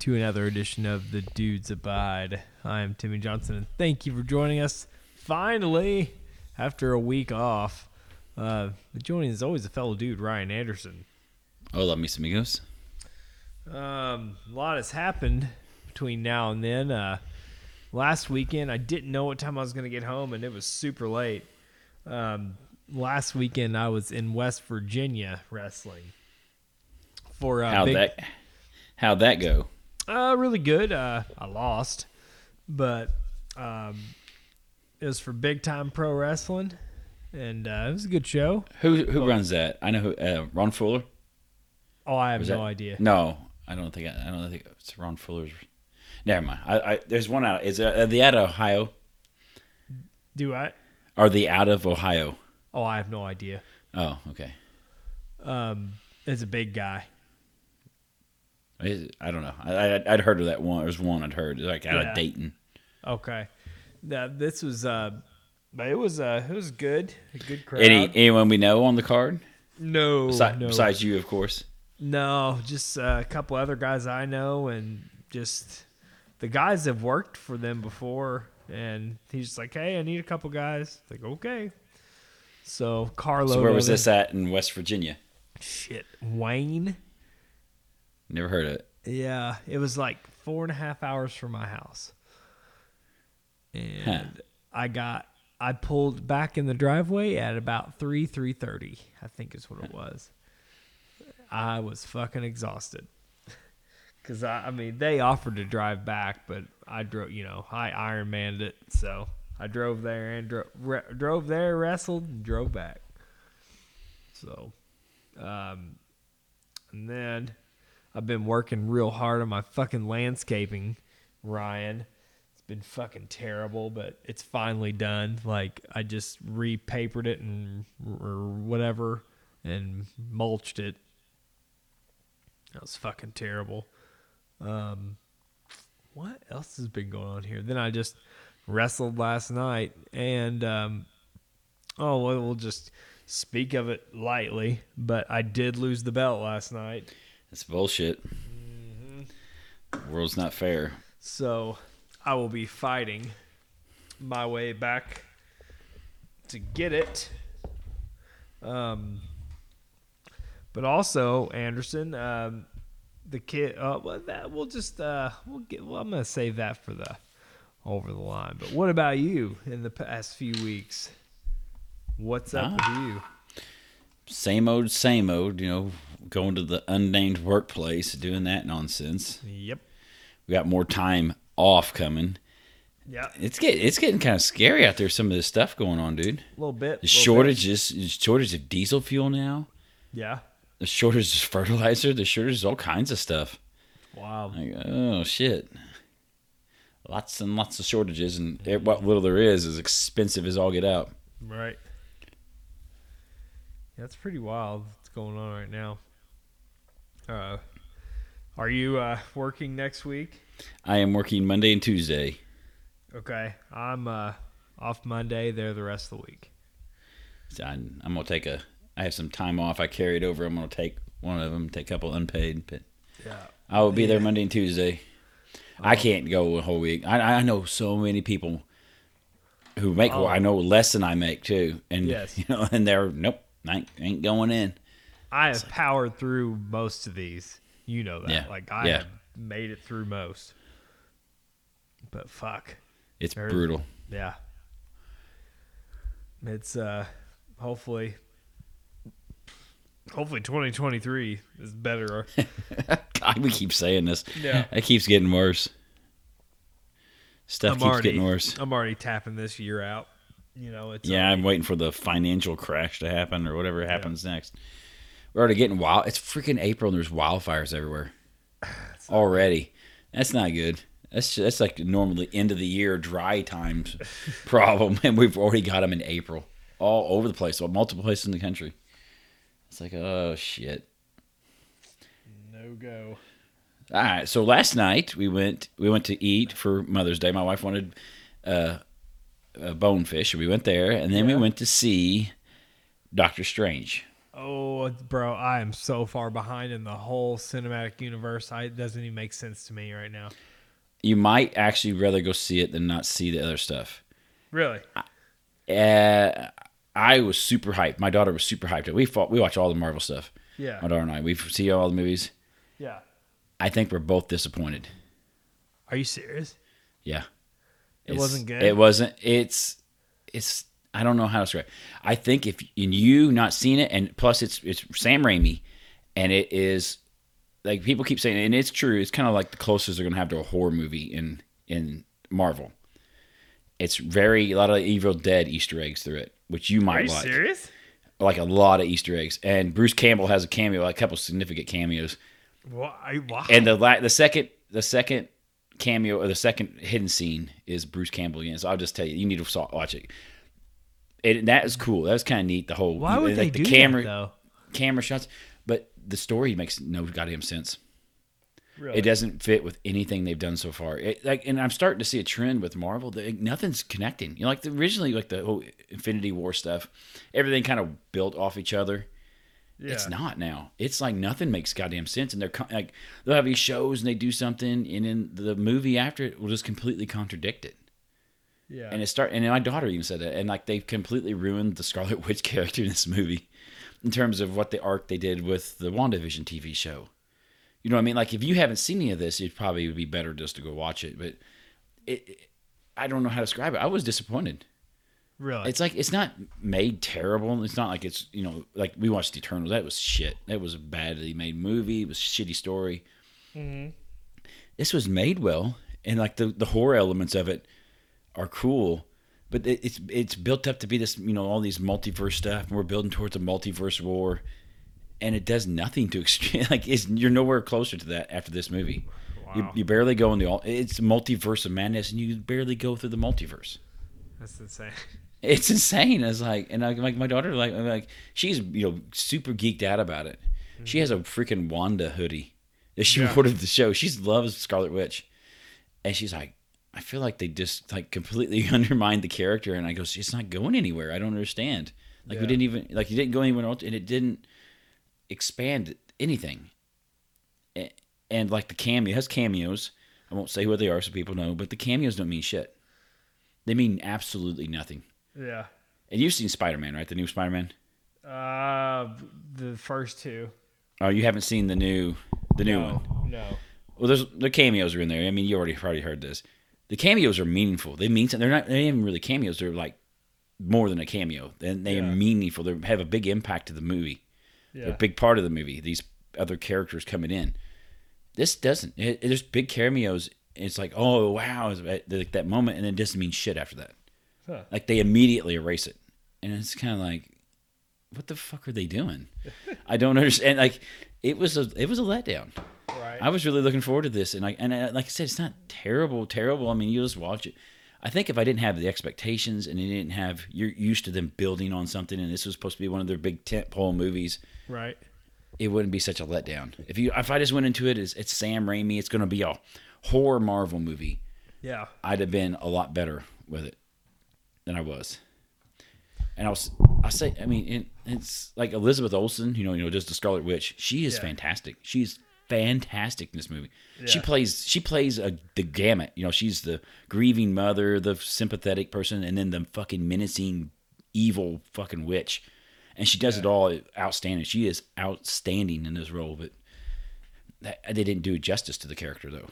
To another edition of the Dudes Abide. I am Timmy Johnson, and thank you for joining us. Finally, after a week off, uh, joining is always a fellow dude, Ryan Anderson. Hola, mis amigos. Um, a lot has happened between now and then. Uh, last weekend, I didn't know what time I was going to get home, and it was super late. Um, last weekend, I was in West Virginia wrestling for uh, How'd big, that How'd that go? Uh, really good. Uh, I lost, but um, it was for big time pro wrestling, and uh, it was a good show. Who who runs that? I know who. Uh, Ron Fuller. Oh, I have no that- idea. No, I don't think. I, I don't think it's Ron Fuller's. Never mind. I, I there's one out. Is are they out of Ohio? Do I? Are they out of Ohio? Oh, I have no idea. Oh, okay. Um, it's a big guy. I don't know. I, I I'd heard of that one. There's one I'd heard like out Yeah. of Dayton. Okay. Now, this was uh, but it was uh, it was good. A good crowd. Any anyone we know on the card no, Besi- no, besides you, of course. no, just uh, a couple other guys I know, and just the guys have worked for them before. And he's just like, "Hey, I need a couple guys." Like, okay. So Carlo. So where was this at in West Virginia? Shit, Wayne. Never heard of it. Yeah, it was like four and a half hours from my house, and I got I pulled back in the driveway at about three three thirty. I think is what it was. I was fucking exhausted because I I mean they offered to drive back, but I drove you know I Iron Manned it, so I drove there and dro- re- drove there, wrestled, and drove back. So, um, and then I've been working real hard on my fucking landscaping, Ryan. It's been fucking terrible, but it's finally done. Like I just repapered it and or whatever and mulched it. That was fucking terrible. Um, what else has been going on here? Then I just wrestled last night, and um, oh, well, we'll just speak of it lightly. But I did lose the belt last night. It's bullshit. Mm-hmm. The world's not fair. So I will be fighting my way back to get it. Um, but also Anderson, um, the kid. Uh, well, that we'll just uh, we'll get. Well, I'm gonna save that for the over the line. But what about you in the past few weeks? What's up with you? same old, same old, you know, going to the unnamed workplace, doing that nonsense. Yep. We got more time off coming. Yeah. It's get it's getting kind of scary out there. Some of this stuff going on, dude. A little bit. The shortages, the shortage of diesel fuel now. Yeah. The shortage of fertilizer. The shortage of all kinds of stuff. Wow. Like, oh shit. Lots and lots of shortages, and it- what little there is is expensive as all get out. Right. That's pretty wild what's going on right now. Uh, are you uh, working next week? I am working Monday and Tuesday. Okay, I'm uh, off Monday. There the rest of the week. So I'm, I'm gonna take a. I have some time off. I carried over. I'm gonna take one of them. Take a couple unpaid, but Yeah. I will be there Monday and Tuesday. I can't go a whole week. I, I know so many people who make. Oh. I know less than I make too, and Yes. you know, and they're nope, I ain't, ain't going in. I have powered through most of these. You know that. Yeah, Like I yeah. have made it through most. But fuck. It's brutal. Yeah. It's uh hopefully hopefully 2023 is better. God, we keep saying this. Yeah. it keeps getting worse. Stuff I'm keeps already getting worse. I'm already tapping this year out. You know, it's Yeah, already- I'm waiting for the financial crash to happen or whatever happens next. We're already getting wild. It's freaking April and there's wildfires everywhere already. That's not good. That's that's like normally end of the year dry times problem, and we've already got them in April all over the place, well, multiple places in the country. It's like oh shit. no go. All right. So last night we went we went to eat for Mother's Day. My wife wanted uh, a bonefish, and we went there, and then we went to see Doctor Strange. Oh, bro, I am so far behind in the whole cinematic universe. I, it doesn't even make sense to me right now. You might actually rather go see it than not see the other stuff. Really? Uh, I was super hyped. My daughter was super hyped. We fought, we watch all the Marvel stuff. Yeah. My daughter and I. We see all the movies. Yeah. I think we're both disappointed. Are you serious? Yeah. It It's- wasn't good? It wasn't. It's. It's. I don't know how to describe. it. I think if in you not seen it, and plus it's it's Sam Raimi, and it is like people keep saying, and it's true. It's kind of like the closest they're gonna have to a horror movie in in Marvel. It's very a lot of Evil Dead Easter eggs through it, which you Are might you like. serious? Like a lot of Easter eggs, and Bruce Campbell has a cameo, a couple significant cameos. Wow. I. And the la- the second the second cameo or the second hidden scene is Bruce Campbell again. So I'll just tell you, you need to watch it. It that is cool. That was kind of neat. The whole Why would like they the do camera that, though? camera shots, but the story makes no goddamn sense. Really? It doesn't fit with anything they've done so far. It, like, and I'm starting to see a trend with Marvel that nothing's connecting. You know, like the, originally, like the whole Infinity War stuff, everything kind of built off each other. Yeah. It's not now. It's like nothing makes goddamn sense, and they're like they'll have these shows and they do something, and then the movie after it will just completely contradict it. Yeah. And it start and my daughter even said that, and like they've completely ruined the Scarlet Witch character in this movie, in terms of what the arc they did with the WandaVision TV show. You know what I mean? Like if you haven't seen any of this, it probably would be better just to go watch it. But it, it I don't know how to describe it. I was disappointed. really? It's like it's not made terrible. It's not like it's you know like we watched Eternals. That was shit. That was a badly made movie. It was a shitty story. Mm-hmm. This was made well, and like the the horror elements of it are cool. But it, it's it's built up to be this you know all these multiverse stuff, and we're building towards a multiverse war, and it does nothing to extreme. Like it's, you're nowhere closer to that after this movie. You, Wow. you barely go in the all. It's multiverse of madness, and you barely go through the multiverse That's insane. it's insane. It's like, and I, like my daughter, like, I'm like she's you know super geeked out about it. She mm-hmm. has a freaking Wanda hoodie that she Yeah. ordered the show. She loves Scarlet Witch, and she's like, I feel like they just like completely undermined the character. And I go, it's not going anywhere. I don't understand. Like we didn't even like you didn't go anywhere else, and it didn't expand anything. And like the cameo has cameos. I won't say who they are so people know, but the cameos don't mean shit. They mean absolutely nothing. Yeah. And you've seen Spider Man, right? The new Spider Man. Uh, the first two. Oh, you haven't seen the new, the new one. No. Well, there's the cameos are in there. I mean, you already probably heard this. The cameos are meaningful. They mean something. They're not. They're not even really cameos. They're like more than a cameo. Then they are meaningful. They have a big impact to the movie. They're a big part of the movie. These other characters coming in. This doesn't. It, there's big cameos. It's like, oh wow, like uh, that moment, and it doesn't mean shit after that. Huh. Like they immediately erase it, and it's kind of like, what the fuck are they doing? I don't understand. Like, it was a it was a letdown. Right. I was really looking forward to this, and I and I, like I said, it's not terrible, terrible. I mean, you just watch it. I think if I didn't have the expectations and they didn't have you're used to them building on something, and this was supposed to be one of their big tentpole movies, right. it wouldn't be such a letdown. If you if I just went into it as it's Sam Raimi, it's going to be a horror Marvel movie. Yeah. I'd have been a lot better with it than I was. And I was, I say, I mean, it, it's like Elizabeth Olsen, you know, you know, just the Scarlet Witch. She is Yeah. fantastic. She's fantastic in this movie. She plays, she plays a, the gamut. You know, she's the grieving mother, the sympathetic person, and then the fucking menacing, evil fucking witch. And she does it all outstanding. She is outstanding in this role, but that, they didn't do justice to the character though.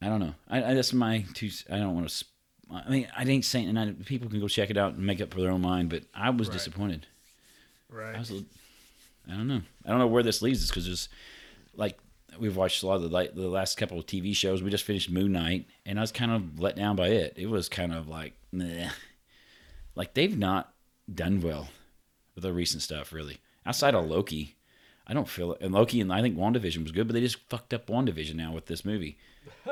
I don't know. I, I that's my two. I don't want to. I mean, I ain't saying, and I, people can go check it out and make up for their own mind. But I was Right. disappointed. Right. I was. I don't know. I don't know where this leads us because there's like we've watched a lot of the the last couple of TV shows. We just finished Moon Knight, and I was kind of let down by it. It was kind of like, meh. like they've not done well with the recent stuff really. Outside of Loki, I don't feel it. And Loki and I think WandaVision was good, but they just fucked up WandaVision now with this movie.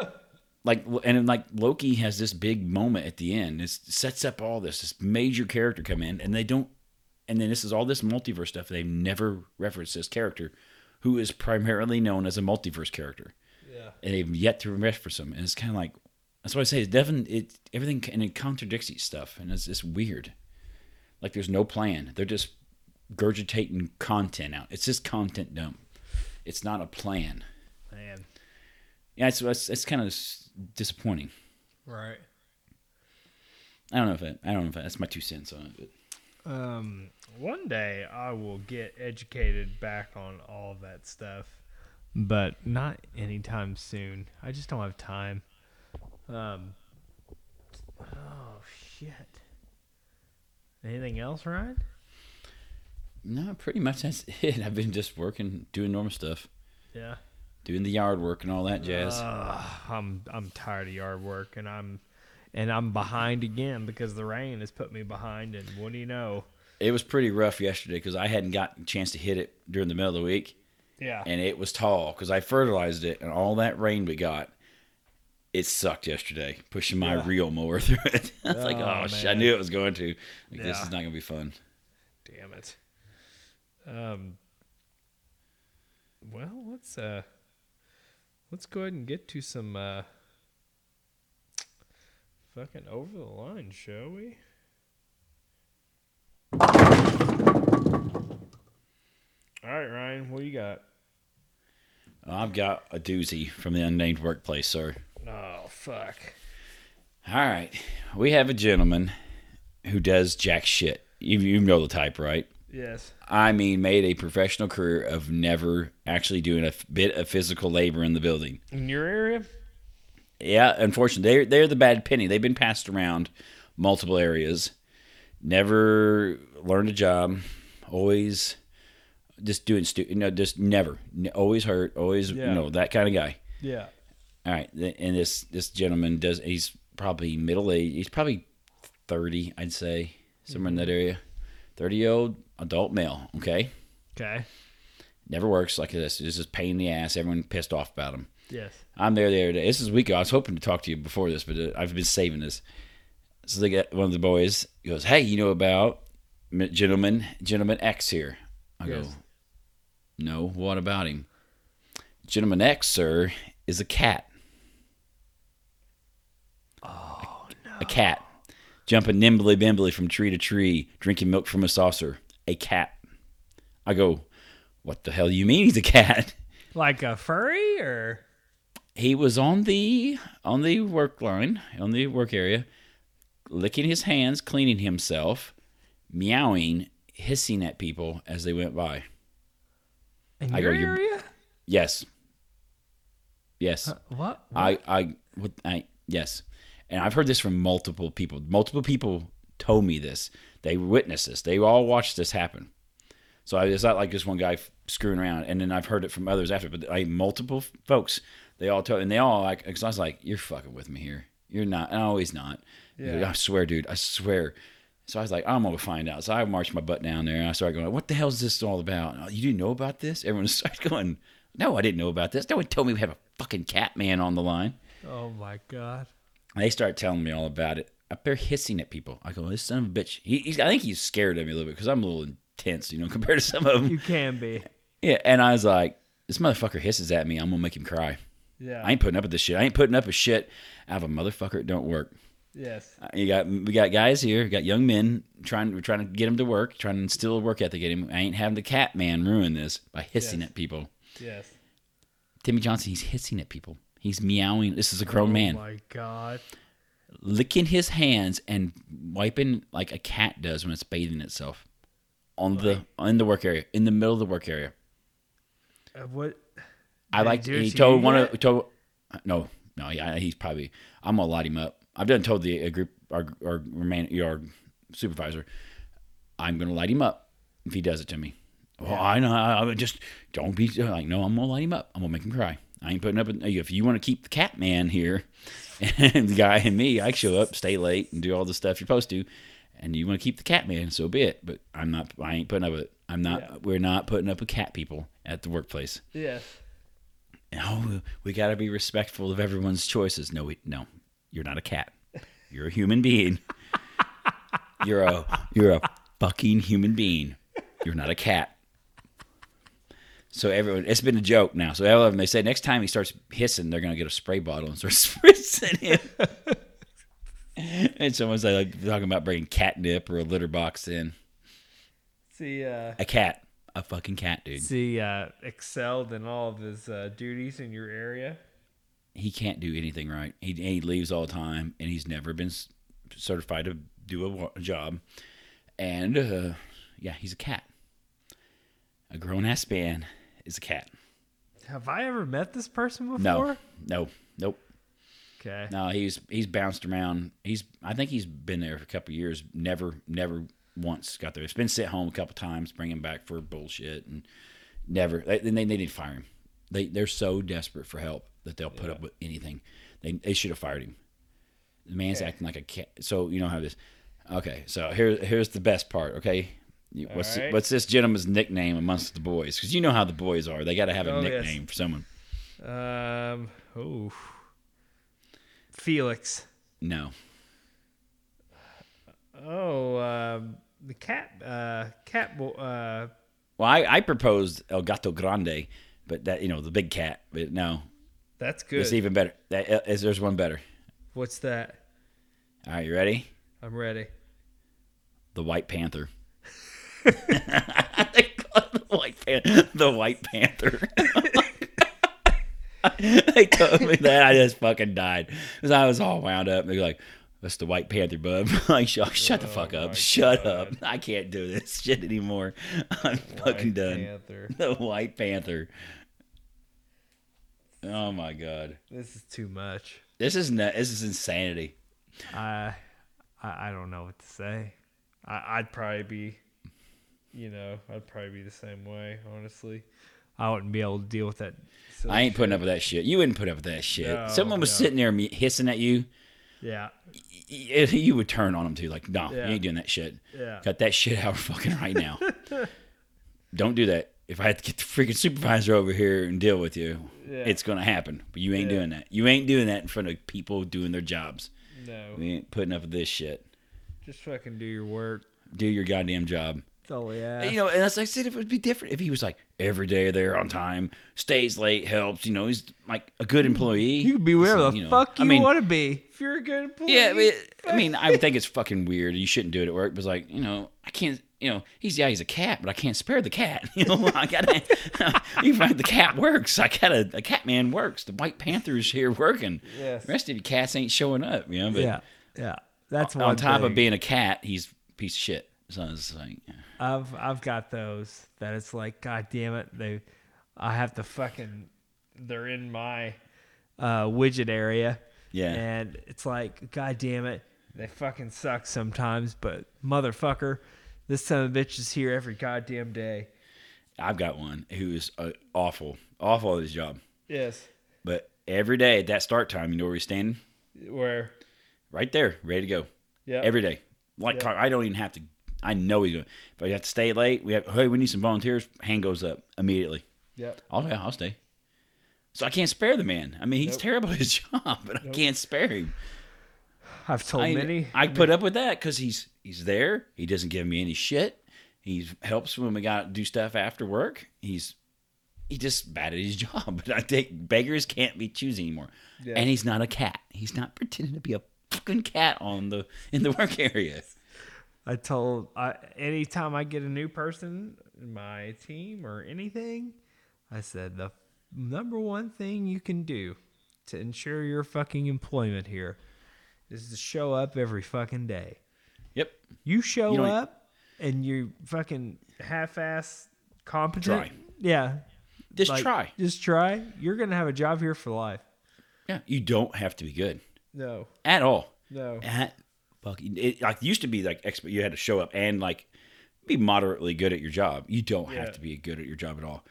like and like Loki has this big moment at the end. It sets up all this this major character come in, and they don't. And then this is all this multiverse stuff. They've never referenced this character, who is primarily known as a multiverse character, yeah. and they've yet to reference him. And it's kind of like that's what I say. It's definitely it everything and it contradicts each stuff, and it's it's weird. Like there's no plan. They're just gurgitating content out. It's just content dump. It's not a plan. Man. Yeah, it's it's, it's kind of disappointing. Right. I don't know if it, I don't know if that's my two cents on it. Um, one day I will get educated back on all that stuff, but not anytime soon. I just don't have time. Um. Oh shit. Anything else, Ryan? no, pretty much that's it. I've been just working, doing normal stuff, Yeah. doing the yard work and all that jazz. Uh, I'm I'm tired of yard work, and I'm and I'm behind again because the rain has put me behind. And what do you know? it was pretty rough yesterday because I hadn't gotten a chance to hit it during the middle of the week. Yeah. and it was tall because I fertilized it, and all that rain we got, it sucked yesterday, pushing my Yeah. reel mower through it. I was like, Oh, oh, shit, I knew it was going to. Like, This is not gonna be fun. Damn it. Um. Well, let's uh, let's go ahead and get to some uh, fucking over the line, shall we? All right, Ryan, what you got? I've got a doozy from the unnamed workplace, sir. Oh fuck. All right, we have a gentleman who does jack shit. You, you know the type, right? Yes. I mean, made a professional career of never actually doing a bit of physical labor in the building. In your area? Yeah, unfortunately, they're they're the bad penny. They've been passed around multiple areas. Never learned a job. Always just doing stupid. you know, just never. Always hurt. Always Yeah. you know that kind of guy. Yeah. All right, and this this gentleman does. He's probably middle age. He's probably thirty, I'd say, somewhere in that mm-hmm. area. Thirty year old adult male. Okay, Okay. never works like this. This is pain in the ass. Everyone pissed off about him. Yes. I'm there the other day. This is week. I was hoping to talk to you before this, but uh, I've been saving this. So they get one of the boys goes, "Hey, you know about gentleman gentleman X here?" I Yes. go, "No. What about him?" Gentleman X, sir, is a cat. Oh no. A cat jumping nimbly bimbly from tree to tree, drinking milk from a saucer. A cat. I go, "What the hell do you mean he's a cat?" Like a furry or? He was on the on the work line on the work area licking his hands cleaning himself meowing hissing at people as they went by. In I go, your "You're- area? yes. Yes. Uh, what? i i what i yes. And i've heard this from multiple people. Multiple people told me this. They witnessed this. They all watched this happen. So I, it's not like just one guy f- screwing around. And then i've heard it from others after but i multiple folks they all told and they all like cause i was like you're fucking with me here you're not and always not He's like, i swear dude i swear so I was like, I'm gonna find out. So I marched my butt down there and I started going, What the hell is this all about? "Oh, You didn't know about this? Everyone started going, No, I didn't know about this. No one told me we have a fucking cat man on the line. Oh my god. And they start telling me all about it. Up there hissing at people. I go, This son of a bitch. He, he's, I think he's scared of me a little bit because I'm a little intense, you know, compared to some of them. You can be. Yeah, and I was like, This motherfucker hisses at me. I'm gonna make him cry. Yeah. I ain't putting up with this shit. I ain't putting up with shit out of a motherfucker that don't work. yes. Uh, You got we got guys here, we got young men trying we're trying to get him to work, trying to instill a work ethic in him. I ain't having the cat man ruin this by hissing Yes. at people. Yes. Timmy Johnson, he's hissing at people. He's meowing. This is a grown oh man Oh my god. licking his hands and wiping like a cat does when it's bathing itself on the in the work area, in the middle of the work area. Uh, what? I like. it He told one of told. No, no. Yeah, he's probably. I'm gonna light him up. I've done told the uh, group our our man our supervisor. I'm gonna light him up if he does it to me. Well, I know. I, I just don't be like. No, I'm gonna light him up. I'm gonna make him cry. I ain't putting up. with- If you want to keep the cat man here, and the guy and me, I show up, stay late, and do all the stuff you're supposed to. And you want to keep the cat man, so be it. But I'm not. I ain't putting up with. it. I'm not. Yeah. We're not putting up with cat people at the workplace Yes. No, we got to be respectful of everyone's choices. No, we, no, you're not a cat. You're a human being. You're a you're a fucking human being. You're not a cat. So everyone, it's been a joke now. So all of them, they say next time he starts hissing, they're gonna get a spray bottle and start spritzing him. and someone's like talking about bringing catnip or a litter box in. See, uh, A cat. A fucking cat, dude. see, uh, excelled in all of his uh, duties in your area. He can't do anything right. He, he leaves all the time, and he's never been s- certified to do a, job. And uh, yeah, he's a cat. A grown ass man is a cat. Have I ever met this person before? No, no, nope. Okay. No, he's he's bounced around. He's I think he's been there for a couple years. Never never once got there. It's been sent home a couple times, bring him back for bullshit, and never. They, they, they need to fire him. They they're so desperate for help that they'll put Yeah. up with anything. They they should have fired him. The man's Okay. acting like a cat. So you know how this. Okay, so here here's the best part. Okay. You- What's right. what's this gentleman's nickname amongst the boys? Because you know how the boys are. They got to have a Oh, yes. nickname for someone. Um. Oh. Felix. No, Oh. Um. The cat. Uh. Cat. Bo- uh. Well, I, I proposed El Gato Grande, but that you know the big cat. But no, That's good. it's even better. That, uh, is, there's one better. What's that? All right, you ready? I'm ready. The White Panther. They call it the White Panther. The White Panther. they told me that I just fucking died because I was all wound up. They're like, "That's the White Panther, bub." like, shut, shut the Oh fuck my up. Shut God. up. I can't do this shit anymore. I'm fucking done. Panther. The White Panther. Oh my god. This is too much. This is. This is insanity. I. I, I don't know what to say. I, I'd probably be. You know, I'd probably be the same way. Honestly, I wouldn't be able to deal with that. I ain't putting up with that shit. You wouldn't put up with that shit. No, Someone was no. sitting there me- hissing at you. Yeah. You would turn on them too. Like, no, Yeah. you ain't doing that shit. Yeah. Cut that shit out fucking right now. Don't do that. If I had to get the freaking supervisor over here and deal with you, Yeah. it's gonna happen. But you ain't Yeah. doing that. You ain't doing that in front of people doing their jobs. No. We ain't putting up with this shit. Just fucking do your work. Do your goddamn job. That's all we ask. You know, and as I said, it would be different if he was like every day there on time, stays late, helps. You know, he's like a good employee. You can be wherever So, the you know, fuck I you mean, want to be. If you're a good employee. Yeah, I mean, I mean, I would think it's fucking weird. You shouldn't do it at work. But it's like, you know, I can't. You know, he's yeah, he's a cat, but I can't spare the cat. You know, I gotta. even if the cat works, I gotta. A cat man works. The White Panther's here working. Yes. The rest of you cats ain't showing up. You know, but yeah, yeah. That's one on top thing. of being a cat, he's a piece of shit. So it's like, I've I've got those that it's like, god damn it, they, I have to fucking, they're in my, uh, widget area. Yeah. And it's like, god damn it, they fucking suck sometimes, but motherfucker, this son of a bitch is here every goddamn day. I've got one who is uh, awful, awful at his job. Yes. But every day at that start time, you know where he's standing? Where? Right there, ready to go. Yeah. Every day. Like Yeah. I don't even have to. I know he's going. If I have to stay late, we have. Hey, we need some volunteers. Hand goes up immediately. Yep. Oh yeah, I'll stay. So I can't spare the man. I mean, he's Nope. terrible at his job, but I can't spare him. I've told I, many. I put up with that because he's he's there. He doesn't give me any shit. He helps when we got to do stuff after work. He's he just bad at his job. But I think beggars can't be choosy anymore. Yeah. And he's not a cat. He's not pretending to be a fucking cat on the in the work area. I told I anytime I get a new person in my team or anything, I said the number one thing you can do to ensure your fucking employment here is to show up every fucking day. Yep. You show You up and you fucking half-ass competent. Try. Yeah. Just like, try. Just try. You're gonna have a job here for life. Yeah. You don't have to be good No. at all. No. At fucking it like used to be like expert. You had to show up and like be moderately good at your job. You don't Yeah. have to be good at your job at all.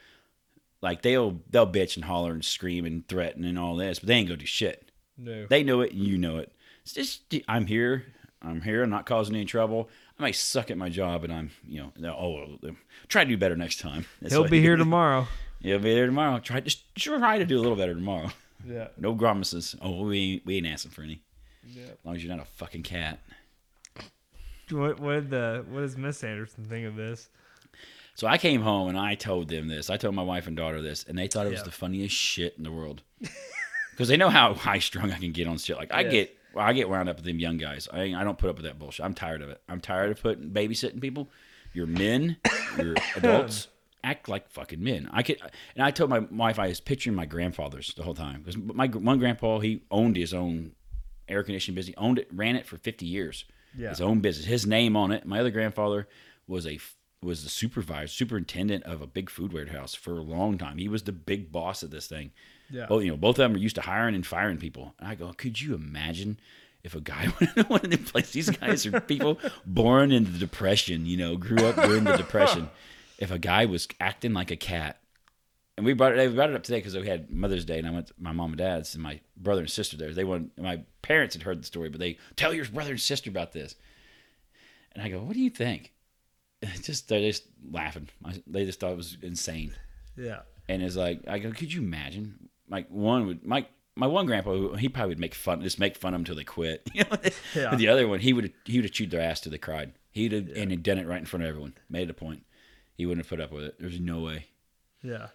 Like they'll they'll bitch and holler and scream and threaten and all this, but they ain't gonna do shit. No. They know it and you know it. It's just I'm here. I'm here. I'm not causing any trouble. I might suck at my job, and I'm you know oh try to do better next time. That's He'll be here tomorrow. He'll be there tomorrow. Try just try to do a little better tomorrow. Yeah. No promises. Oh, we ain't, we ain't asking for any. Yeah. As long as you're not a fucking cat. What what did the what does Miss Anderson think of this? So I came home and I told them this. I told my wife and daughter this, and they thought it was Yeah. the funniest shit in the world. Because they know how high strung I can get on shit. Like I Yes. get, well, I get wound up with them young guys. I, I don't put up with that bullshit. I'm tired of it. I'm tired of putting babysitting people. You're men. You're adults. Act like fucking men. I could, and I told my wife I was picturing my grandfathers the whole time because my one grandpa he owned his own air conditioning business. He owned it, ran it for fifty years. Yeah. His own business, his name on it. My other grandfather was a was the supervisor, superintendent of a big food warehouse for a long time. He was the big boss of this thing. Yeah. Both you know, both of them are used to hiring and firing people. And I go, could you imagine if a guy went into one of them places? These guys are people born in the depression. You know, grew up during the depression. If a guy was acting like a cat, and we brought it, we brought it up today because we had Mother's Day, and I went to my mom and dad's, and my brother and sister there. They went. My parents had heard the story, but they tell your brother and sister about this. And I go, what do you think? And just they're just laughing. I- They just thought it was insane. Yeah. And it's like I go, could you imagine? Like one would my my one grandpa, who- he probably would make fun, just make fun of them until they quit. You know? Yeah. The other one, he would he would have chewed their ass till they cried. He'd have, and he'd done it right in front of everyone. Made it a point. He wouldn't have put up with it. There's no way. Yeah.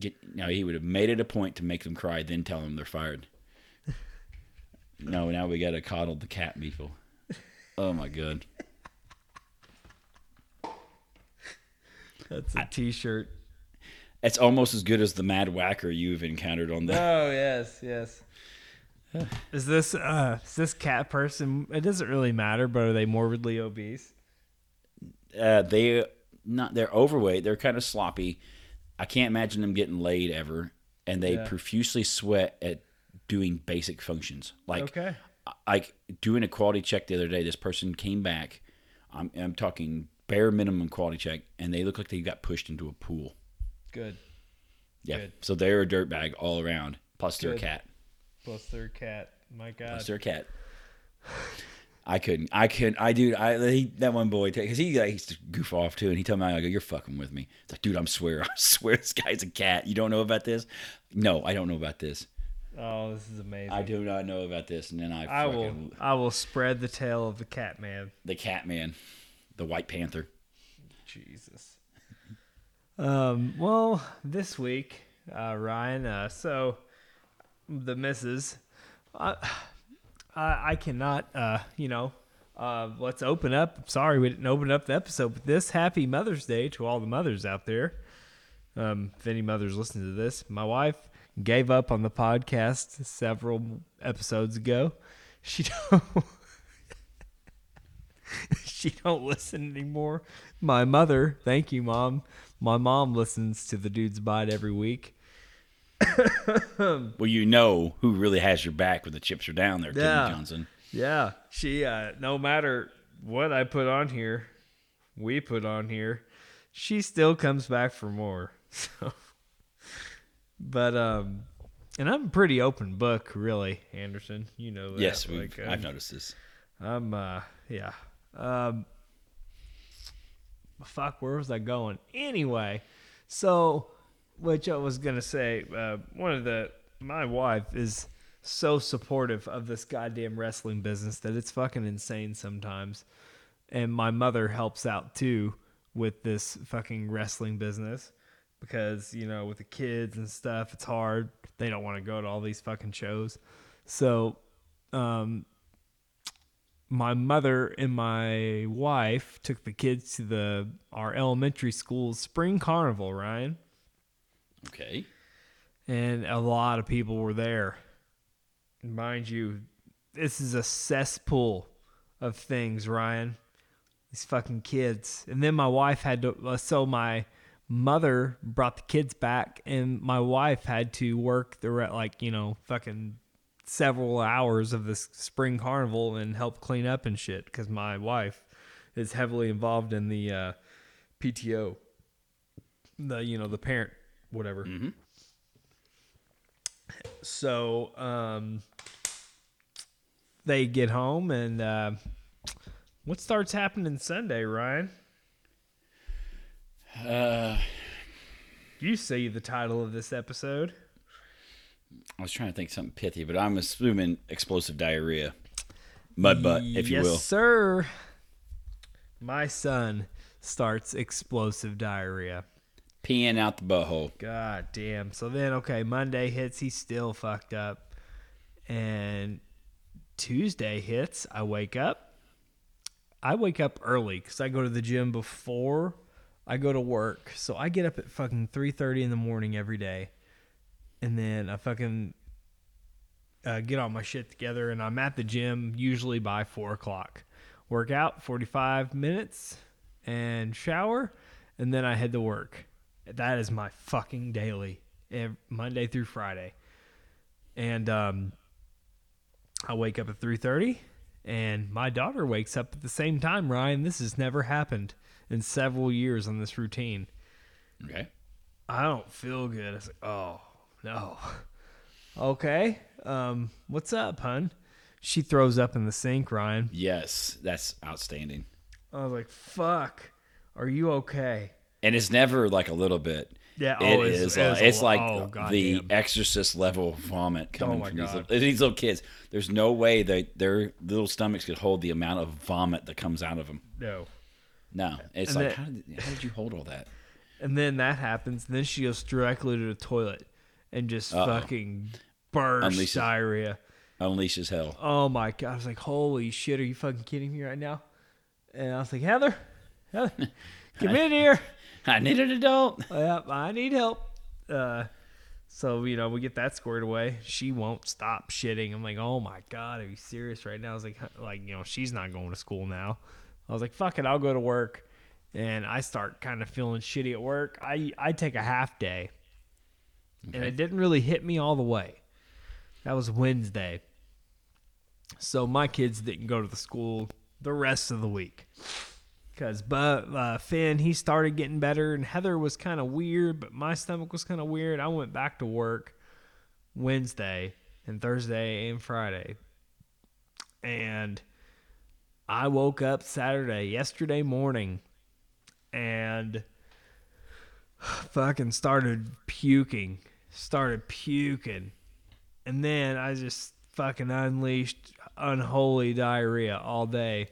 Get no, he would have made it a point to make them cry, then tell them they're fired. no, now we got to coddle the cat people. Oh my god. That's a t-shirt. It's almost as good as the mad whacker you've encountered on the. Oh yes, yes. Is this uh is this cat person? It doesn't really matter, but are they morbidly obese? uh, they not they're overweight. They're kind of sloppy. I can't imagine them getting laid ever, and they Yeah. profusely sweat at doing basic functions like Okay. like doing a quality check the other day. This person came back. I'm, I'm talking bare minimum quality check, and they look like they got pushed into a pool. Good. Yeah, Good. so they're a dirtbag all around. Plus they're a cat. Plus their cat. My God. Plus they're a cat. I couldn't. I couldn't. I dude. I he, that one boy because he like, he used to goof off too, and he told me I go, "You're fucking with me." It's like, dude, I'm swear, I swear, this guy's a cat. You don't know about this? No, I don't know about this. Oh, this is amazing. I do not know about this. And then I, I will. I will spread the tale of the cat man. the cat man, the White Panther. Jesus. Um. Well, this week, uh, Ryan. Uh, so the misses. I, I, I cannot. Uh. You know. Uh. Let's open up. Sorry, we didn't open up the episode, but this Happy Mother's Day to all the mothers out there. Um. If any mothers listen to this, my wife gave up on the podcast several episodes ago. She don't. she don't listen anymore. My mother, thank you, mom. My mom listens to the Dudes Abide every week. Well, you know who really has your back when the chips are down there, Yeah. Timmy Johnson. Yeah, she. Uh, no matter what I put on here, we put on here, she still comes back for more. So, but um, and I'm a pretty open book, really, Anderson. You know that. Yes, Like, I've noticed this. I'm uh yeah. Um fuck, where was I going? Anyway, so which I was gonna say, uh one of the my wife is so supportive of this goddamn wrestling business that it's fucking insane sometimes. And my mother helps out too with this fucking wrestling business because, you know, with the kids and stuff, it's hard. They don't want to go to all these fucking shows. So, um, my mother and my wife took the kids to the our elementary school's spring carnival, Ryan, Okay. and a lot of people were there. Mind you, this is a cesspool of things, Ryan. These fucking kids. And then my wife had to uh, so my mother brought the kids back and my wife had to work the re- like, you know, fucking several hours of this spring carnival and help clean up and shit because my wife is heavily involved in the uh, PTO, the you know the parent whatever. Mhm. So um, they get home and uh, what starts happening Sunday, Ryan? Uh, You see the title of this episode. I was trying to think something pithy, but I'm assuming explosive diarrhea, mud butt, if you yes, will. sir. My son starts explosive diarrhea. Peeing out the butthole. God damn. So then, okay, Monday hits. He's still fucked up. And Tuesday hits. I wake up. I wake up early because I go to the gym before I go to work. So I get up at fucking three thirty in the morning every day, and then I fucking uh, get all my shit together, and I'm at the gym usually by four o'clock. Work out forty five minutes and shower, and then I head to work. That is my fucking daily, ev- Monday through Friday, and um, I wake up at three thirty and my daughter wakes up at the same time. Ryan, this has never happened in several years on this routine. Okay. I don't feel good. It's like, oh no. Okay, um, what's up, hun? She throws up in the sink, Ryan. Yes, that's outstanding. I was like, fuck. Are you okay? And it's never like a little bit. Yeah, It oh, is. it's uh, a it's like oh, the goddamn. Exorcist level vomit coming my from these little, these little kids. There's no way they their little stomachs could hold the amount of vomit that comes out of them. No. No, it's And like then- how did, how did you hold all that? And then that happens. And then she goes directly to the toilet and just Uh-oh. fucking bursts Unleashes- diarrhea. Unleashes hell. Oh my god! I was like, "Holy shit! Are you fucking kidding me right now?" And I was like, "Heather, Heather, come in here. I need an adult. Yep, I need help." Uh, so you know, we get that squared away. She won't stop shitting. I'm like, "Oh my god, are you serious right now?" I was like, "Like you know, she's not going to school now." I was like, "Fuck it, I'll go to work." And I start kind of feeling shitty at work. I I take a half day, and it didn't really hit me all the way. That was Wednesday. So my kids didn't go to the school the rest of the week. Because but uh, Finn, he started getting better, and Heather was kind of weird, but my stomach was kind of weird. I went back to work Wednesday and Thursday and Friday. And I woke up Saturday, yesterday morning, and fucking started puking. Started puking. And then I just fucking unleashed unholy diarrhea all day.